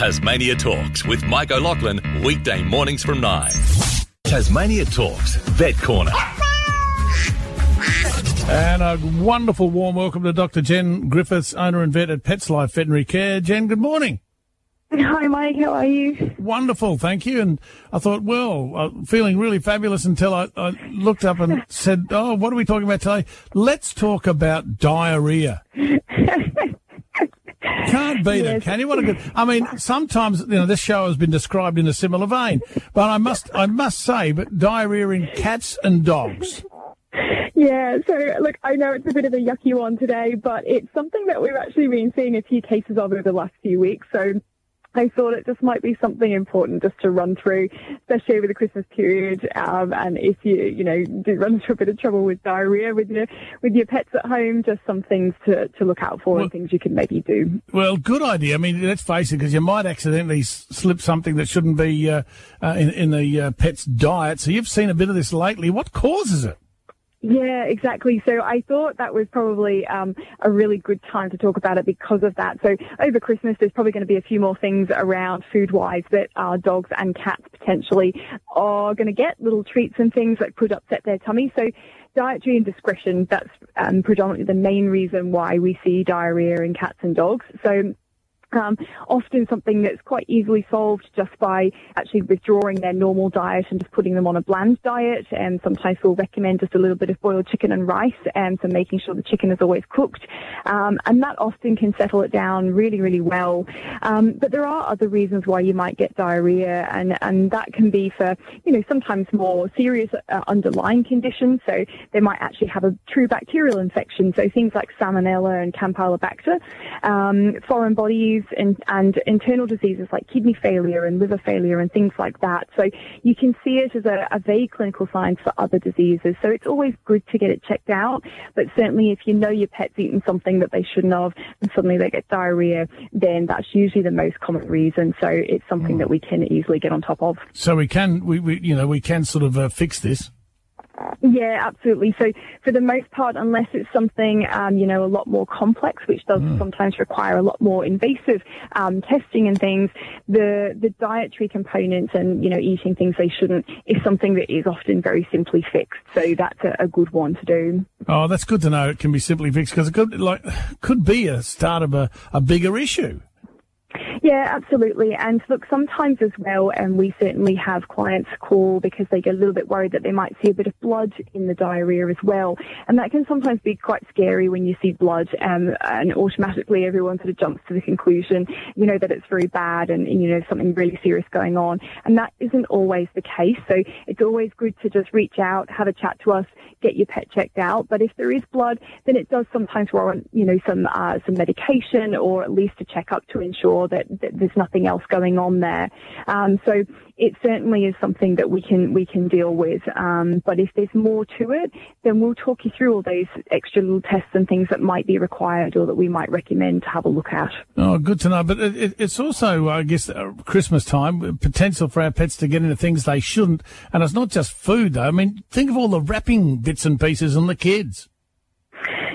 Tasmania Talks with Mike O'Loughlin, weekday mornings from 9. Tasmania Talks, Vet Corner. And a wonderful warm welcome to Dr. Jen Griffiths, owner and vet at Pets Life Veterinary Care. Jen, good morning. Hi, Mike. How are you? Wonderful, thank you. And I thought, well, uh, feeling really fabulous until I, I looked up and said, oh, what are we talking about today? Let's talk about diarrhea. Can't beat Yes. it, can you? What a good. I mean, sometimes you know this show has been described in a similar vein, but I must, I must say, but diarrhea in cats and dogs. Yeah, so look, I know it's a bit of a yucky one today, but it's something that we've actually been seeing a few cases of over the last few weeks. So I thought it just might be something important just to run through, especially over the Christmas period. Um, and if you, you know, do run into a bit of trouble with diarrhea with your with your pets at home, just some things to, to look out for Well- and things you can maybe do. Well, good idea. I mean, let's face it, because you might accidentally slip something that shouldn't be uh, uh, in, in the uh, pet's diet. So you've seen a bit of this lately. What causes it? Yeah, exactly. So I thought that was probably um, a really good time to talk about it because of that. So over Christmas, there's probably going to be a few more things around food-wise that our dogs and cats potentially are going to get little treats and things that could upset their tummy. So dietary indiscretion, that's um, predominantly the main reason why we see diarrhea in cats and dogs. So um, often something that's quite easily solved just by actually withdrawing their normal diet and just putting them on a bland diet. And sometimes we'll recommend just a little bit of boiled chicken and rice, and so making sure the chicken is always cooked. Um, and that often can settle it down really, really well. Um, but there are other reasons why you might get diarrhea, and and that can be for you know sometimes more serious uh, underlying conditions. So they might actually have a true bacterial infection. So things like salmonella and campylobacter, um, foreign bodies and, and internal diseases like kidney failure and liver failure and things like that. So you can see it as a, a vague clinical sign for other diseases. So it's always good to get it checked out. But certainly if you know your pet's eaten something that they shouldn't have and suddenly they get diarrhea, then that's usually the most common reason. So it's something that we can easily get on top of. So we can, we, we you know, we can sort of uh, fix this. Yeah, absolutely. So for the most part, unless it's something, um, you know, a lot more complex, which does sometimes require a lot more invasive um, testing and things, the, the dietary components and, you know, eating things they shouldn't is something that is often very simply fixed. So that's a, a good one to do. Oh, that's good to know. It can be simply fixed because it could, like, could be a start of a, a bigger issue. Yeah, absolutely. And look, sometimes as well, and we certainly have clients call because they get a little bit worried that they might see a bit of blood in the diarrhea as well. And that can sometimes be quite scary when you see blood um, and automatically everyone sort of jumps to the conclusion, you know, that it's very bad and, you know, something really serious going on. And that isn't always the case. So it's always good to just reach out, have a chat to us, get your pet checked out. But if there is blood, then it does sometimes warrant, you know, some, uh, some medication or at least a checkup to ensure that, there's nothing else going on there. Um, so it certainly is something that we can, we can deal with. Um, but if there's more to it, then we'll talk you through all those extra little tests and things that might be required or that we might recommend to have a look at. Oh, good to know. But it, it, it's also, I guess, uh, Christmas time, potential for our pets to get into things they shouldn't. And it's not just food, though. I mean, think of all the wrapping bits and pieces and the kids.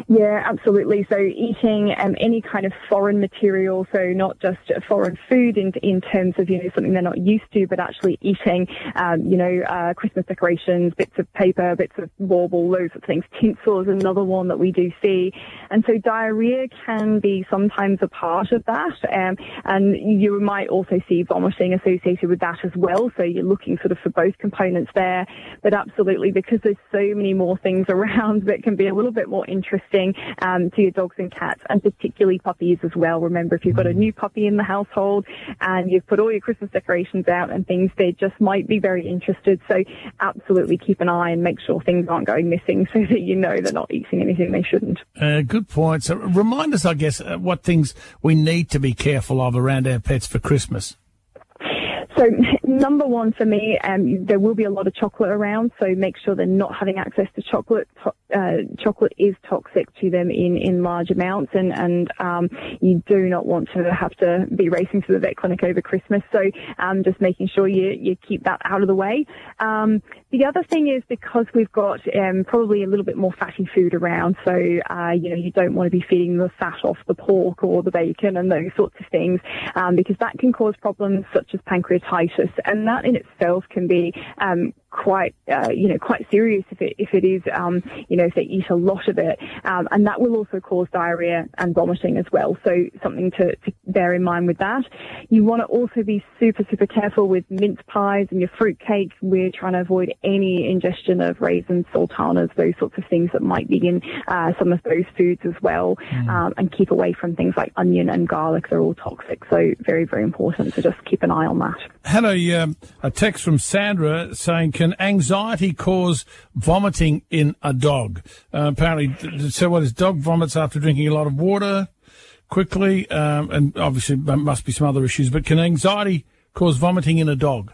Yeah, absolutely. So eating um, any kind of foreign material, so not just foreign food in, in terms of, you know, something they're not used to, but actually eating, um, you know, uh, Christmas decorations, bits of paper, bits of bauble, loads of things. Tinsel is another one that we do see. And so diarrhea can be sometimes a part of that. Um, and you might also see vomiting associated with that as well. So you're looking sort of for both components there. But absolutely, because there's so many more things around that can be a little bit more interesting um, to your dogs and cats, and particularly puppies as well. Remember, if you've got a new puppy in the household and you've put all your Christmas decorations out and things, they just might be very interested. So absolutely keep an eye and make sure things aren't going missing so that you know they're not eating anything they shouldn't. Uh, good point. So remind us, I guess, uh, what things we need to be careful of around our pets for Christmas. So number one for me, um, there will be a lot of chocolate around, so make sure they're not having access to chocolate. Uh, chocolate is toxic to them in, in large amounts, and and um, you do not want to have to be racing to the vet clinic over Christmas. So um, just making sure you you keep that out of the way. Um, the other thing is because we've got um, probably a little bit more fatty food around, so uh, you know you don't want to be feeding the fat off the pork or the bacon and those sorts of things, um, because that can cause problems such as pancreatitis, and that in itself can be um, quite, uh, you know, quite serious if it, if it is, um, you know, if they eat a lot of it. Um, and that will also cause diarrhea and vomiting as well. So something to, to bear in mind with that. You want to also be super, super careful with mince pies and your fruit cake. We're trying to avoid any ingestion of raisins, sultanas, those sorts of things that might be in uh, some of those foods as well. Mm. Um, and keep away from things like onion and garlic. They're all toxic. So very, very important to just keep an eye on that. Had a, um, a text from Sandra saying, can anxiety cause vomiting in a dog? Uh, apparently, so what is dog vomits after drinking a lot of water quickly, um, and obviously there must be some other issues, but can anxiety cause vomiting in a dog?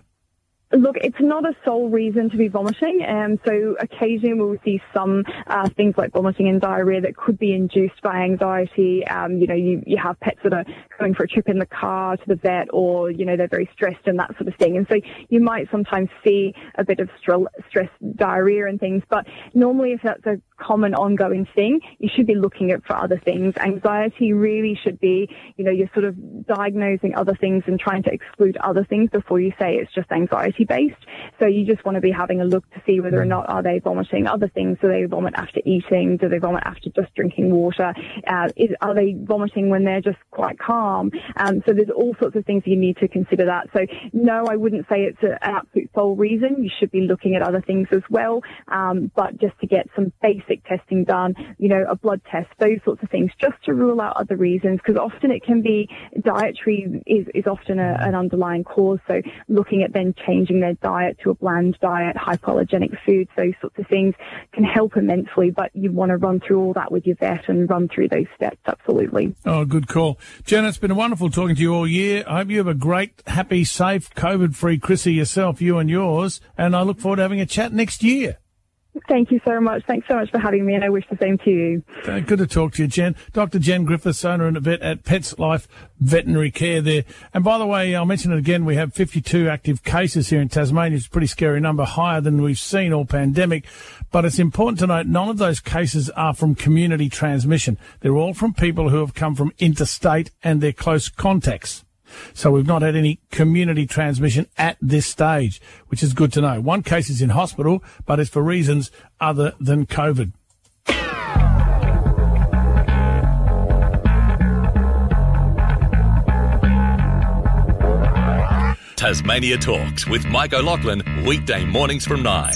Look, it's not a sole reason to be vomiting. Um, so occasionally we'll see some uh, things like vomiting and diarrhea that could be induced by anxiety. Um, you know, you, you have pets that are going for a trip in the car to the vet or, you know, they're very stressed and that sort of thing. And so you might sometimes see a bit of stress diarrhea and things. But normally if that's a common ongoing thing, you should be looking at for other things. Anxiety really should be, you know, you're sort of diagnosing other things and trying to exclude other things before you say it's just anxiety based. So you just want to be having a look to see whether or not are they vomiting other things. Do they vomit after eating? Do they vomit after just drinking water? Uh, is, are they vomiting when they're just quite calm? Um, so there's all sorts of things you need to consider that. So no, I wouldn't say it's a, an absolute sole reason. You should be looking at other things as well. Um, but just to get some basic testing done, you know, a blood test, those sorts of things, just to rule out other reasons, because often it can be dietary is, is often a, an underlying cause. So looking at then changing their diet to a bland diet, hypoallergenic foods, those sorts of things can help immensely. But you want to run through all that with your vet and run through those steps. Absolutely. Oh, good call. Jen, it's been wonderful talking to you all year. I hope you have a great, happy, safe, COVID free Chrissy yourself, you and yours. And I look forward to having a chat next year. Thank you so much. Thanks so much for having me, and I wish the same to you. Uh, good to talk to you, Jen. Dr. Jen Griffiths, owner and vet at Pets Life Veterinary Care there. And by the way, I'll mention it again, we have 52 active cases here in Tasmania. It's a pretty scary number, higher than we've seen all pandemic. But it's important to note none of those cases are from community transmission. They're all from people who have come from interstate and their close contacts. So we've not had any community transmission at this stage, which is good to know. One case is in hospital, but it's for reasons other than COVID. Tasmania Talks with Mike O'Loughlin, weekday mornings from 9.